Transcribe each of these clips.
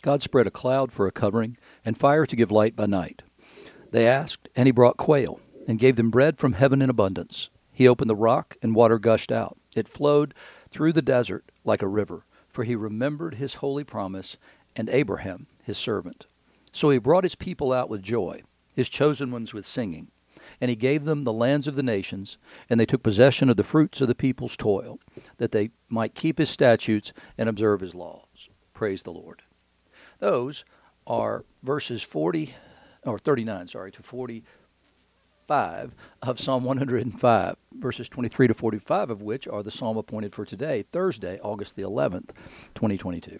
God spread a cloud for a covering, and fire to give light by night. They asked, and he brought quail, and gave them bread from heaven in abundance. He opened the rock, and water gushed out. It flowed through the desert like a river, for he remembered his holy promise and Abraham, his servant. So he brought his people out with joy, his chosen ones with singing. And he gave them the lands of the nations, and they took possession of the fruits of the people's toil, that they might keep his statutes and observe his laws. Praise the Lord. Those are verses 40 or 39, sorry, to 45 of Psalm 105, verses 23 to 45 of which are the psalm appointed for today, Thursday, August the 11th, 2022.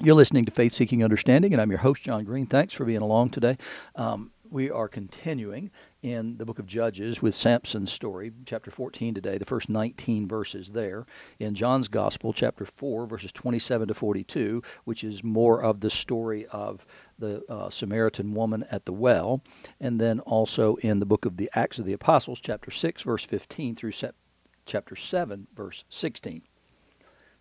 You're listening to Faith Seeking Understanding, and I'm your host, John Green. Thanks for being along today. Um, we are continuing in the book of Judges with Samson's story, chapter 14 today, the first 19 verses there. In John's Gospel, chapter 4, verses 27 to 42, which is more of the story of the uh, Samaritan woman at the well. And then also in the book of the Acts of the Apostles, chapter 6, verse 15 through se- chapter 7, verse 16.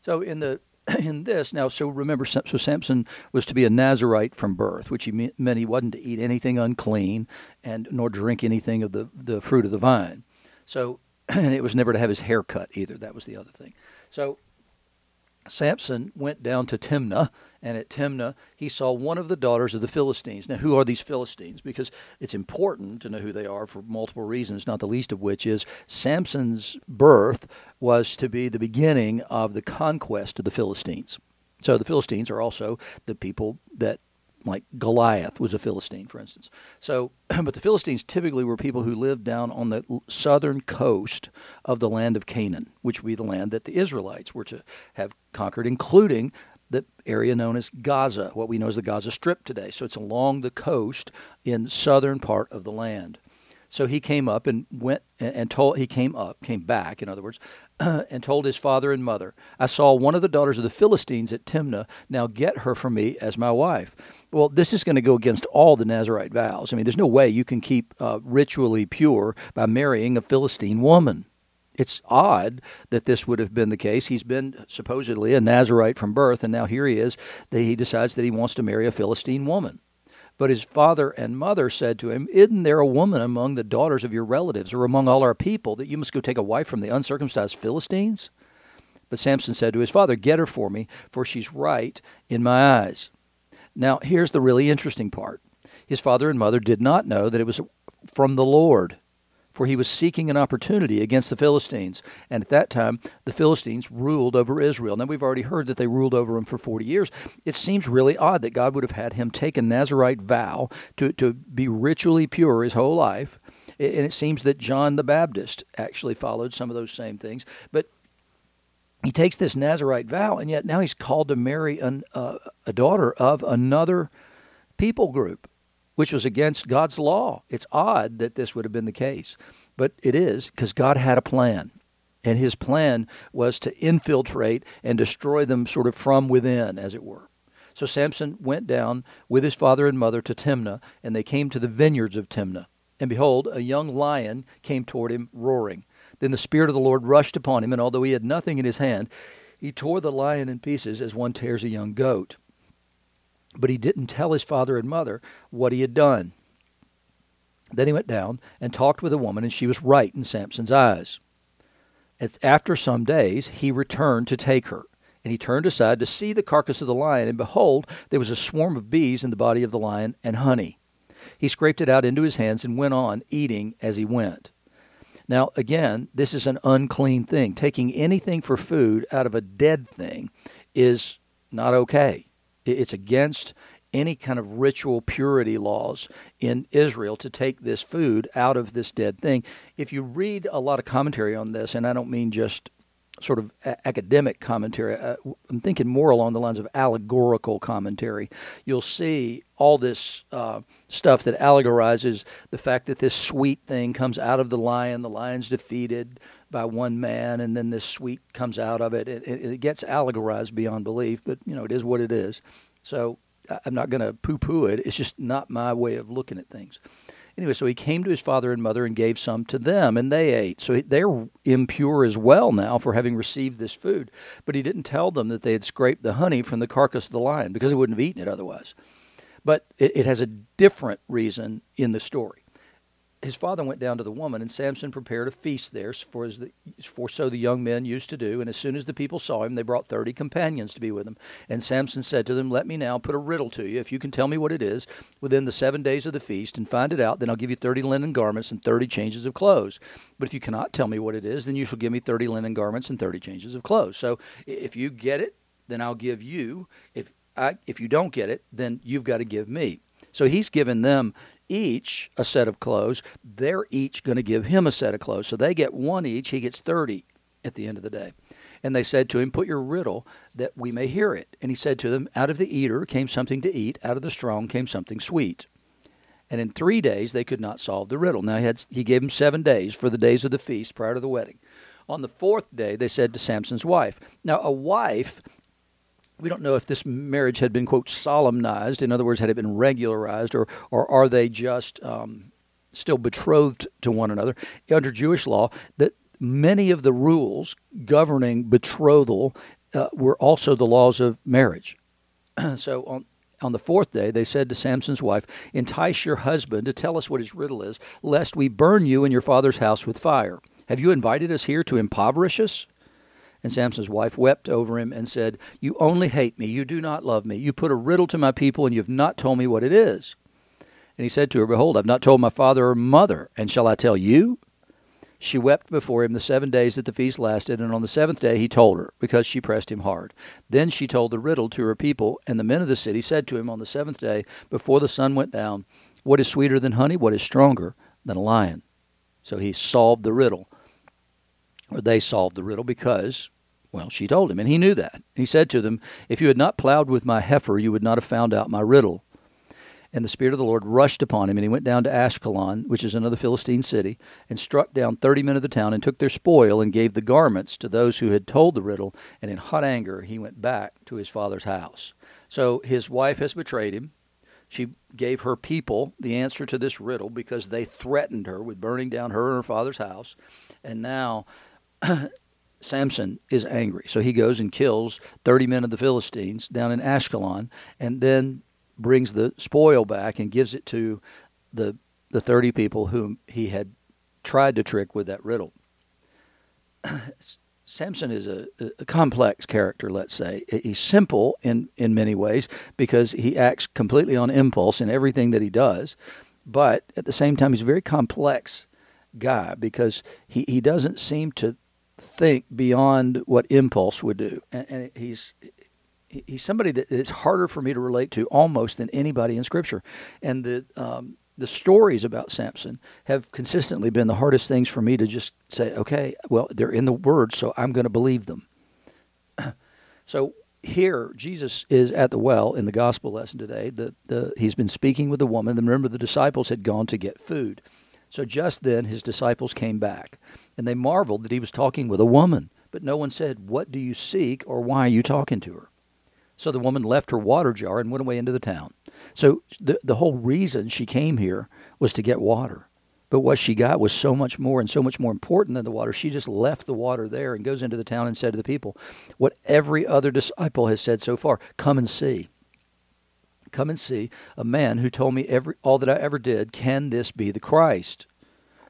So in the in this. Now so remember so samson was to be a nazarite from birth which he meant he wasn't to eat anything unclean and nor drink anything of the, the fruit of the vine. So and it was never to have his hair cut either. That was the other thing. So Samson went down to Timnah, and at Timnah he saw one of the daughters of the Philistines. Now, who are these Philistines? Because it's important to know who they are for multiple reasons, not the least of which is Samson's birth was to be the beginning of the conquest of the Philistines. So the Philistines are also the people that like Goliath was a Philistine, for instance. So, but the Philistines typically were people who lived down on the southern coast of the land of Canaan, which would be the land that the Israelites were to have conquered, including the area known as Gaza, what we know as the Gaza Strip today. So it's along the coast in southern part of the land. So he came up and went and told, he came up, came back, in other words, and told his father and mother, I saw one of the daughters of the Philistines at Timnah. Now get her for me as my wife. Well, this is going to go against all the Nazarite vows. I mean, there's no way you can keep uh, ritually pure by marrying a Philistine woman. It's odd that this would have been the case. He's been supposedly a Nazarite from birth, and now here he is. That he decides that he wants to marry a Philistine woman. But his father and mother said to him, Isn't there a woman among the daughters of your relatives or among all our people that you must go take a wife from the uncircumcised Philistines? But Samson said to his father, Get her for me, for she's right in my eyes. Now, here's the really interesting part. His father and mother did not know that it was from the Lord for he was seeking an opportunity against the Philistines. And at that time, the Philistines ruled over Israel. Now, we've already heard that they ruled over him for 40 years. It seems really odd that God would have had him take a Nazarite vow to, to be ritually pure his whole life. And it seems that John the Baptist actually followed some of those same things. But he takes this Nazarite vow, and yet now he's called to marry an, uh, a daughter of another people group which was against God's law. It's odd that this would have been the case, but it is because God had a plan. And his plan was to infiltrate and destroy them sort of from within, as it were. So Samson went down with his father and mother to Timnah, and they came to the vineyards of Timnah. And behold, a young lion came toward him, roaring. Then the Spirit of the Lord rushed upon him, and although he had nothing in his hand, he tore the lion in pieces as one tears a young goat but he didn't tell his father and mother what he had done. Then he went down and talked with a woman, and she was right in Samson's eyes. After some days, he returned to take her. And he turned aside to see the carcass of the lion, and behold, there was a swarm of bees in the body of the lion and honey. He scraped it out into his hands and went on, eating as he went. Now, again, this is an unclean thing. Taking anything for food out of a dead thing is not okay. It's against any kind of ritual purity laws in Israel to take this food out of this dead thing. If you read a lot of commentary on this, and I don't mean just sort of a- academic commentary, uh, I'm thinking more along the lines of allegorical commentary, you'll see all this uh, stuff that allegorizes the fact that this sweet thing comes out of the lion, the lion's defeated by one man, and then this sweet comes out of it. It, it, it gets allegorized beyond belief, but you know it is what it is. So I'm not going to poo-poo it. It's just not my way of looking at things. Anyway, so he came to his father and mother and gave some to them, and they ate. So they're impure as well now for having received this food. But he didn't tell them that they had scraped the honey from the carcass of the lion because they wouldn't have eaten it otherwise. But it, it has a different reason in the story his father went down to the woman, and Samson prepared a feast there, for, as the, for so the young men used to do. And as soon as the people saw him, they brought thirty companions to be with him. And Samson said to them, Let me now put a riddle to you. If you can tell me what it is within the seven days of the feast and find it out, then I'll give you thirty linen garments and thirty changes of clothes. But if you cannot tell me what it is, then you shall give me thirty linen garments and thirty changes of clothes. So if you get it, then I'll give you. If I, if you don't get it, then you've got to give me. So he's given them each a set of clothes. They're each going to give him a set of clothes. So they get one each. He gets 30 at the end of the day. And they said to him, Put your riddle that we may hear it. And he said to them, Out of the eater came something to eat, out of the strong came something sweet. And in three days they could not solve the riddle. Now he, had, he gave them seven days for the days of the feast prior to the wedding. On the fourth day, they said to Samson's wife. Now, a wife we don't know if this marriage had been quote solemnized in other words had it been regularized or or are they just um, still betrothed to one another under jewish law that many of the rules governing betrothal uh, were also the laws of marriage so on on the fourth day, they said to Samson's wife, Entice your husband to tell us what his riddle is, lest we burn you and your father's house with fire. Have you invited us here to impoverish us? And Samson's wife wept over him and said, You only hate me. You do not love me. You put a riddle to my people, and you have not told me what it is. And he said to her, Behold, I've not told my father or mother, and shall I tell you? She wept before him the seven days that the feast lasted, and on the seventh day he told her, because she pressed him hard. Then she told the riddle to her people, and the men of the city said to him on the seventh day, before the sun went down, What is sweeter than honey? What is stronger than a lion? So he solved the riddle, or they solved the riddle, because well, she told him, and he knew that. He said to them, If you had not plowed with my heifer, you would not have found out my riddle. And the Spirit of the Lord rushed upon him, and he went down to Ashkelon, which is another Philistine city, and struck down thirty men of the town, and took their spoil, and gave the garments to those who had told the riddle. And in hot anger, he went back to his father's house. So his wife has betrayed him. She gave her people the answer to this riddle because they threatened her with burning down her and her father's house. And now Samson is angry. So he goes and kills 30 men of the Philistines down in Ashkelon and then brings the spoil back and gives it to the, the 30 people whom he had tried to trick with that riddle. Samson is a, a, complex character, let's say. He's simple in, in many ways because he acts completely on impulse in everything that he does. But at the same time, he's a very complex guy because he, he doesn't seem to think beyond what impulse would do, and, and he's he's somebody that it's harder for me to relate to almost than anybody in Scripture, and the um, the stories about Samson have consistently been the hardest things for me to just say, okay, well, they're in the Word, so I'm going to believe them. so here, Jesus is at the well in the gospel lesson today. The, the, he's been speaking with the woman. Remember, the disciples had gone to get food. So just then, his disciples came back and they marveled that he was talking with a woman. But no one said, What do you seek, or why are you talking to her? So the woman left her water jar and went away into the town. So the, the whole reason she came here was to get water. But what she got was so much more and so much more important than the water. She just left the water there and goes into the town and said to the people, What every other disciple has said so far come and see. Come and see a man who told me every, all that I ever did. Can this be the Christ?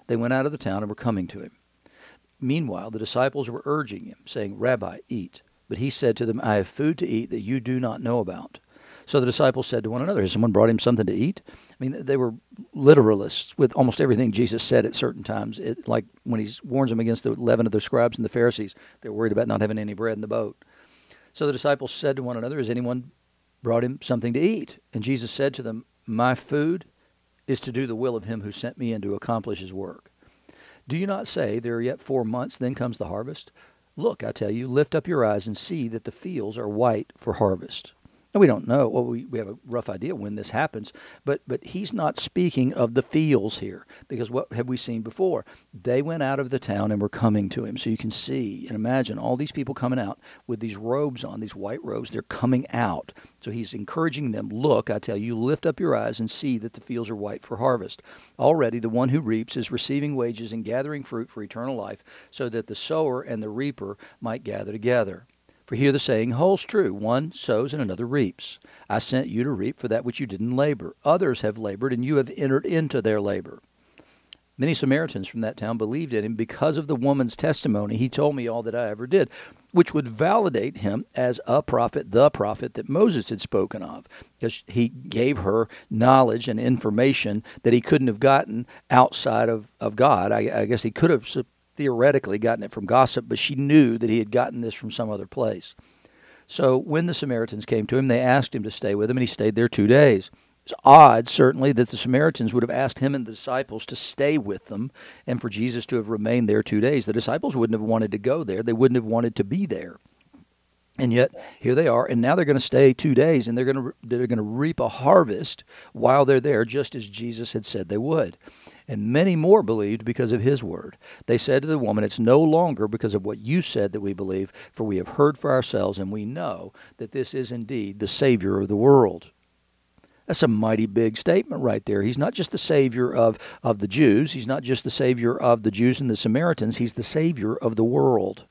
They went out of the town and were coming to him. Meanwhile, the disciples were urging him, saying, Rabbi, eat. But he said to them, I have food to eat that you do not know about. So the disciples said to one another, Has someone brought him something to eat? I mean, they were literalists with almost everything Jesus said at certain times. It, like when he warns them against the leaven of the scribes and the Pharisees, they're worried about not having any bread in the boat. So the disciples said to one another, Has anyone brought him something to eat? And Jesus said to them, My food is to do the will of him who sent me and to accomplish his work. Do you not say, There are yet four months, then comes the harvest? Look, I tell you, lift up your eyes and see that the fields are white for harvest. And we don't know. Well, we, we have a rough idea when this happens, but but he's not speaking of the fields here because what have we seen before? They went out of the town and were coming to him. So you can see and imagine all these people coming out with these robes on, these white robes. They're coming out. So he's encouraging them. Look, I tell you, lift up your eyes and see that the fields are white for harvest. Already the one who reaps is receiving wages and gathering fruit for eternal life, so that the sower and the reaper might gather together. For here the saying holds true one sows and another reaps. I sent you to reap for that which you didn't labor. Others have labored, and you have entered into their labor. Many Samaritans from that town believed in him because of the woman's testimony. He told me all that I ever did, which would validate him as a prophet, the prophet that Moses had spoken of, because he gave her knowledge and information that he couldn't have gotten outside of, of God. I, I guess he could have theoretically gotten it from gossip, but she knew that he had gotten this from some other place. So when the Samaritans came to him, they asked him to stay with them, and he stayed there two days. It's odd, certainly, that the Samaritans would have asked him and the disciples to stay with them and for Jesus to have remained there two days. The disciples wouldn't have wanted to go there, they wouldn't have wanted to be there. And yet here they are, and now they're going to stay two days, and they're going to they're going to reap a harvest while they're there, just as Jesus had said they would. And many more believed because of his word. They said to the woman, It's no longer because of what you said that we believe, for we have heard for ourselves, and we know that this is indeed the Savior of the world. That's a mighty big statement right there. He's not just the Savior of, of the Jews, He's not just the Savior of the Jews and the Samaritans, He's the Savior of the world.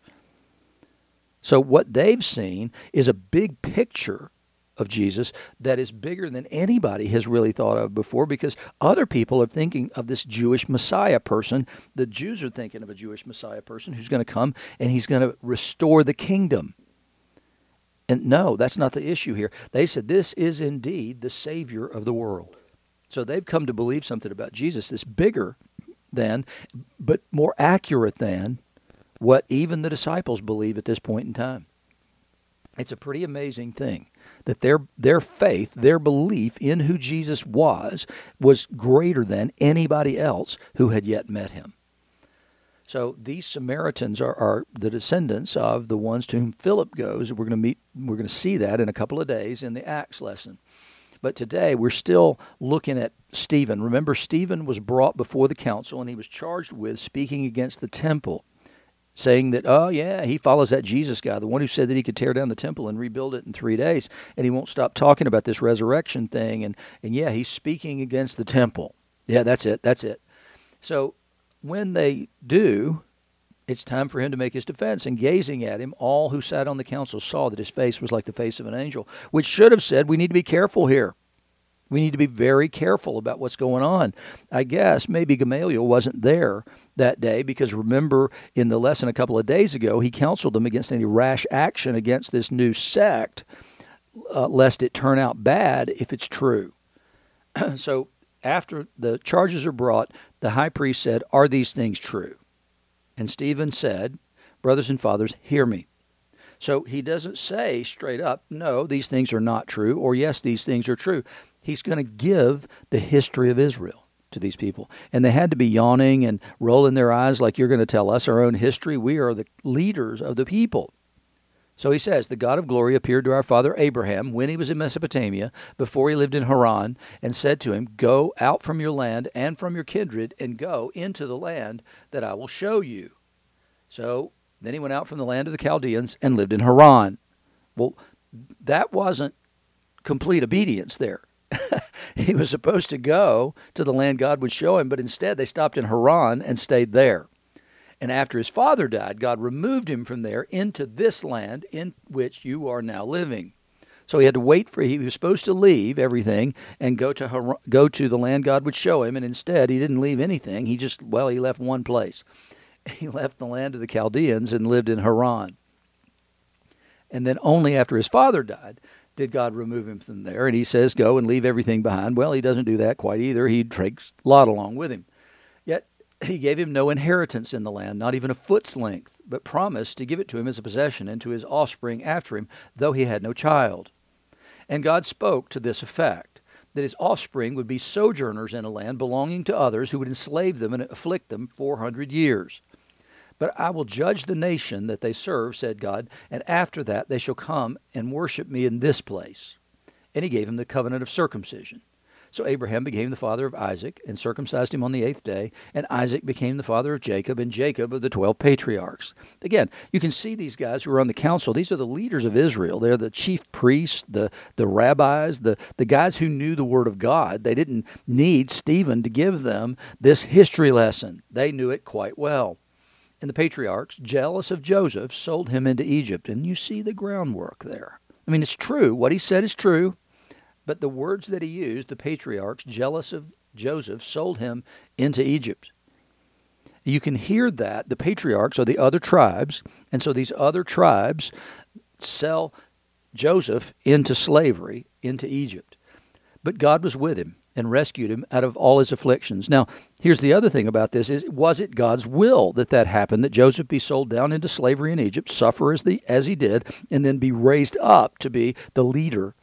So, what they've seen is a big picture of Jesus that is bigger than anybody has really thought of before because other people are thinking of this Jewish Messiah person. The Jews are thinking of a Jewish Messiah person who's going to come and he's going to restore the kingdom. And no, that's not the issue here. They said this is indeed the Savior of the world. So they've come to believe something about Jesus that's bigger than, but more accurate than what even the disciples believe at this point in time. It's a pretty amazing thing that their their faith, their belief in who Jesus was was greater than anybody else who had yet met him. So these Samaritans are, are the descendants of the ones to whom Philip goes. We're going to meet we're going to see that in a couple of days in the Acts lesson. But today we're still looking at Stephen. Remember, Stephen was brought before the council and he was charged with speaking against the temple saying that, oh, yeah, he follows that Jesus guy, the one who said that he could tear down the temple and rebuild it in three days. And he won't stop talking about this resurrection thing. And, and yeah, he's speaking against the temple. Yeah, that's it. That's it. So when they do, it's time for him to make his defense. And gazing at him, all who sat on the council saw that his face was like the face of an angel, which should have said, we need to be careful here. We need to be very careful about what's going on. I guess maybe Gamaliel wasn't there that day because remember in the lesson a couple of days ago, he counseled them against any rash action against this new sect, uh, lest it turn out bad if it's true. so after the charges are brought, the high priest said, Are these things true? And Stephen said, Brothers and fathers, hear me. So he doesn't say straight up, No, these things are not true, or yes, these things are true. He's going to give the history of Israel to these people. And they had to be yawning and rolling their eyes like you're going to tell us our own history. We are the leaders of the people. So he says, The God of glory appeared to our father Abraham when he was in Mesopotamia, before he lived in Haran, and said to him, Go out from your land and from your kindred, and go into the land that I will show you. So then he went out from the land of the Chaldeans and lived in Haran. Well, that wasn't complete obedience there. he was supposed to go to the land God would show him, but instead they stopped in Haran and stayed there. And after his father died, God removed him from there into this land in which you are now living. So he had to wait for he was supposed to leave everything and go to Haran, go to the land God would show him, and instead he didn't leave anything. He just well he left one place. He left the land of the Chaldeans and lived in Haran. And then only after his father died did God remove him from there? And he says, Go and leave everything behind. Well, he doesn't do that quite either. He takes Lot along with him. Yet he gave him no inheritance in the land, not even a foot's length, but promised to give it to him as a possession and to his offspring after him, though he had no child. And God spoke to this effect that his offspring would be sojourners in a land belonging to others who would enslave them and afflict them 400 years. But I will judge the nation that they serve, said God, and after that they shall come and worship me in this place. and he gave him the covenant of circumcision. So Abraham became the father of Isaac and circumcised him on the eighth day, and Isaac became the father of Jacob, and Jacob of the twelve patriarchs. Again, you can see these guys who are on the council. These are the leaders of Israel. They're the chief priests, the, the rabbis, the, the guys who knew the word of God. They didn't need Stephen to give them this history lesson, they knew it quite well. And the patriarchs, jealous of Joseph, sold him into Egypt. And you see the groundwork there. I mean, it's true. What he said is true. But the words that he used, the patriarchs, jealous of Joseph, sold him into Egypt. You can hear that. The patriarchs are the other tribes. And so these other tribes sell Joseph into slavery, into Egypt. But God was with him and rescued him out of all his afflictions. Now, here's the other thing about this is was it God's will that that happened that Joseph be sold down into slavery in Egypt, suffer as the as he did, and then be raised up to be the leader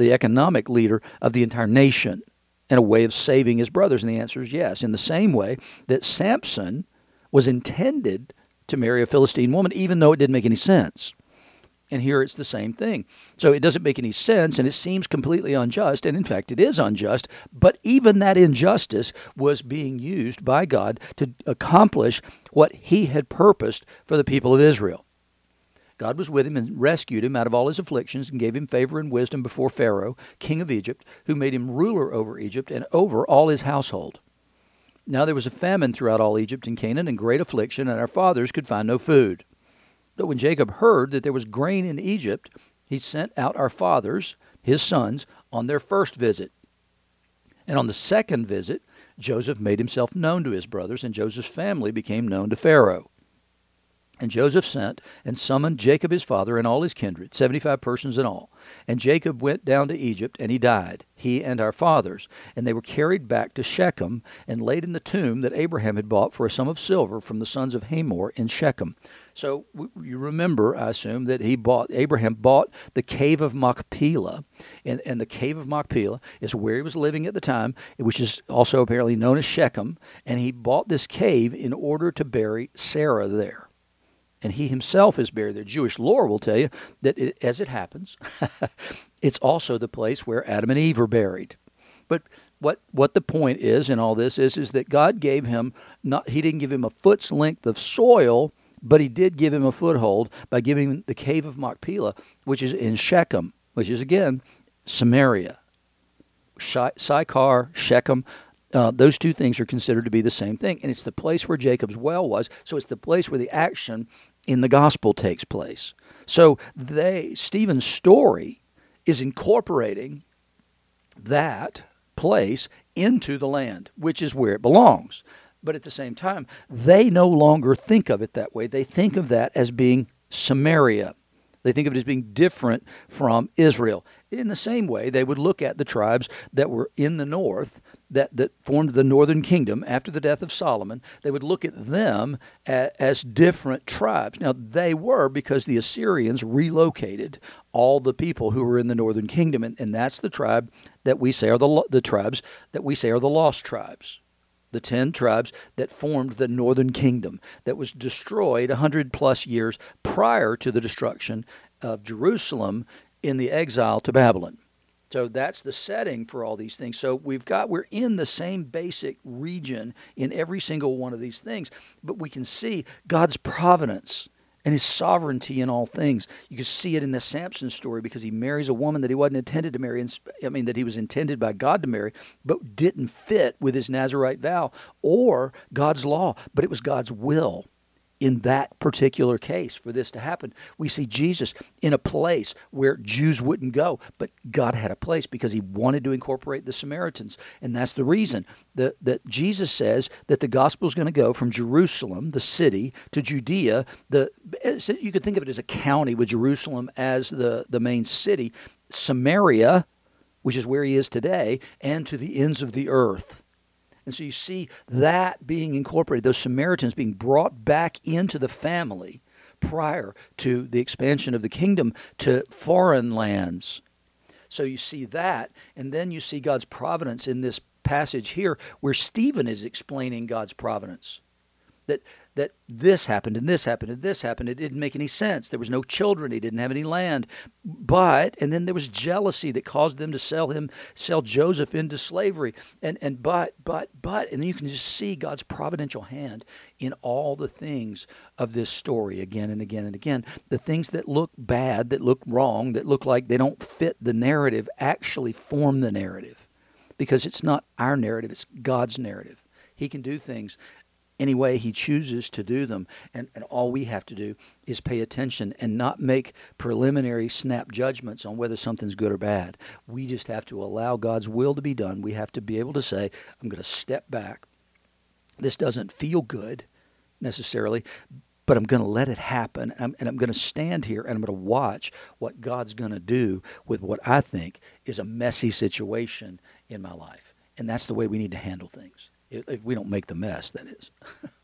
the economic leader of the entire nation and a way of saving his brothers? And the answer is yes. In the same way that Samson was intended to marry a Philistine woman, even though it didn't make any sense. And here it's the same thing. So it doesn't make any sense and it seems completely unjust. And in fact, it is unjust. But even that injustice was being used by God to accomplish what he had purposed for the people of Israel. God was with him and rescued him out of all his afflictions and gave him favor and wisdom before Pharaoh, king of Egypt, who made him ruler over Egypt and over all his household. Now there was a famine throughout all Egypt and Canaan and great affliction, and our fathers could find no food. But when Jacob heard that there was grain in Egypt, he sent out our fathers, his sons, on their first visit. And on the second visit, Joseph made himself known to his brothers, and Joseph's family became known to Pharaoh. And Joseph sent and summoned Jacob his father and all his kindred, seventy five persons in all. And Jacob went down to Egypt, and he died, he and our fathers. And they were carried back to Shechem and laid in the tomb that Abraham had bought for a sum of silver from the sons of Hamor in Shechem. So you remember, I assume, that he bought Abraham bought the cave of Machpelah, and, and the cave of Machpelah is where he was living at the time, which is also apparently known as Shechem. And he bought this cave in order to bury Sarah there and he himself is buried there. Jewish lore will tell you that it, as it happens, it's also the place where Adam and Eve are buried. But what what the point is in all this is is that God gave him not he didn't give him a foot's length of soil, but he did give him a foothold by giving him the cave of Machpelah, which is in Shechem, which is again Samaria. Sychar, Shechem, uh, those two things are considered to be the same thing. And it's the place where Jacob's well was. So it's the place where the action in the gospel takes place. So they Stephen's story is incorporating that place into the land, which is where it belongs. But at the same time, they no longer think of it that way. They think of that as being Samaria. They think of it as being different from Israel. In the same way, they would look at the tribes that were in the north that, that formed the northern kingdom after the death of Solomon. They would look at them as, as different tribes. Now, they were because the Assyrians relocated all the people who were in the northern kingdom, and, and that's the tribe that we say are the, the tribes that we say are the lost tribes the 10 tribes that formed the northern kingdom that was destroyed a 100 plus years prior to the destruction of Jerusalem in the exile to Babylon. So that's the setting for all these things. So we've got we're in the same basic region in every single one of these things, but we can see God's providence and his sovereignty in all things. You can see it in the Samson story because he marries a woman that he wasn't intended to marry. I mean, that he was intended by God to marry, but didn't fit with his Nazarite vow or God's law, but it was God's will in that particular case for this to happen. We see Jesus in a place where Jews wouldn't go, but God had a place because he wanted to incorporate the Samaritans. And that's the reason that, that Jesus says that the gospel is going to go from Jerusalem, the city, to Judea. The, you could think of it as a county with Jerusalem as the, the main city, Samaria, which is where he is today, and to the ends of the earth. And so you see that being incorporated, those Samaritans being brought back into the family prior to the expansion of the kingdom to foreign lands. So you see that, and then you see God's providence in this passage here where Stephen is explaining God's providence. That that this happened and this happened and this happened. It didn't make any sense. There was no children. He didn't have any land. But and then there was jealousy that caused them to sell him, sell Joseph into slavery. And and but but but and then you can just see God's providential hand in all the things of this story again and again and again. The things that look bad, that look wrong, that look like they don't fit the narrative actually form the narrative. Because it's not our narrative, it's God's narrative. He can do things any way he chooses to do them. And, and all we have to do is pay attention and not make preliminary snap judgments on whether something's good or bad. We just have to allow God's will to be done. We have to be able to say, I'm going to step back. This doesn't feel good necessarily, but I'm going to let it happen. And I'm, and I'm going to stand here and I'm going to watch what God's going to do with what I think is a messy situation in my life. And that's the way we need to handle things if we don't make the mess, that is.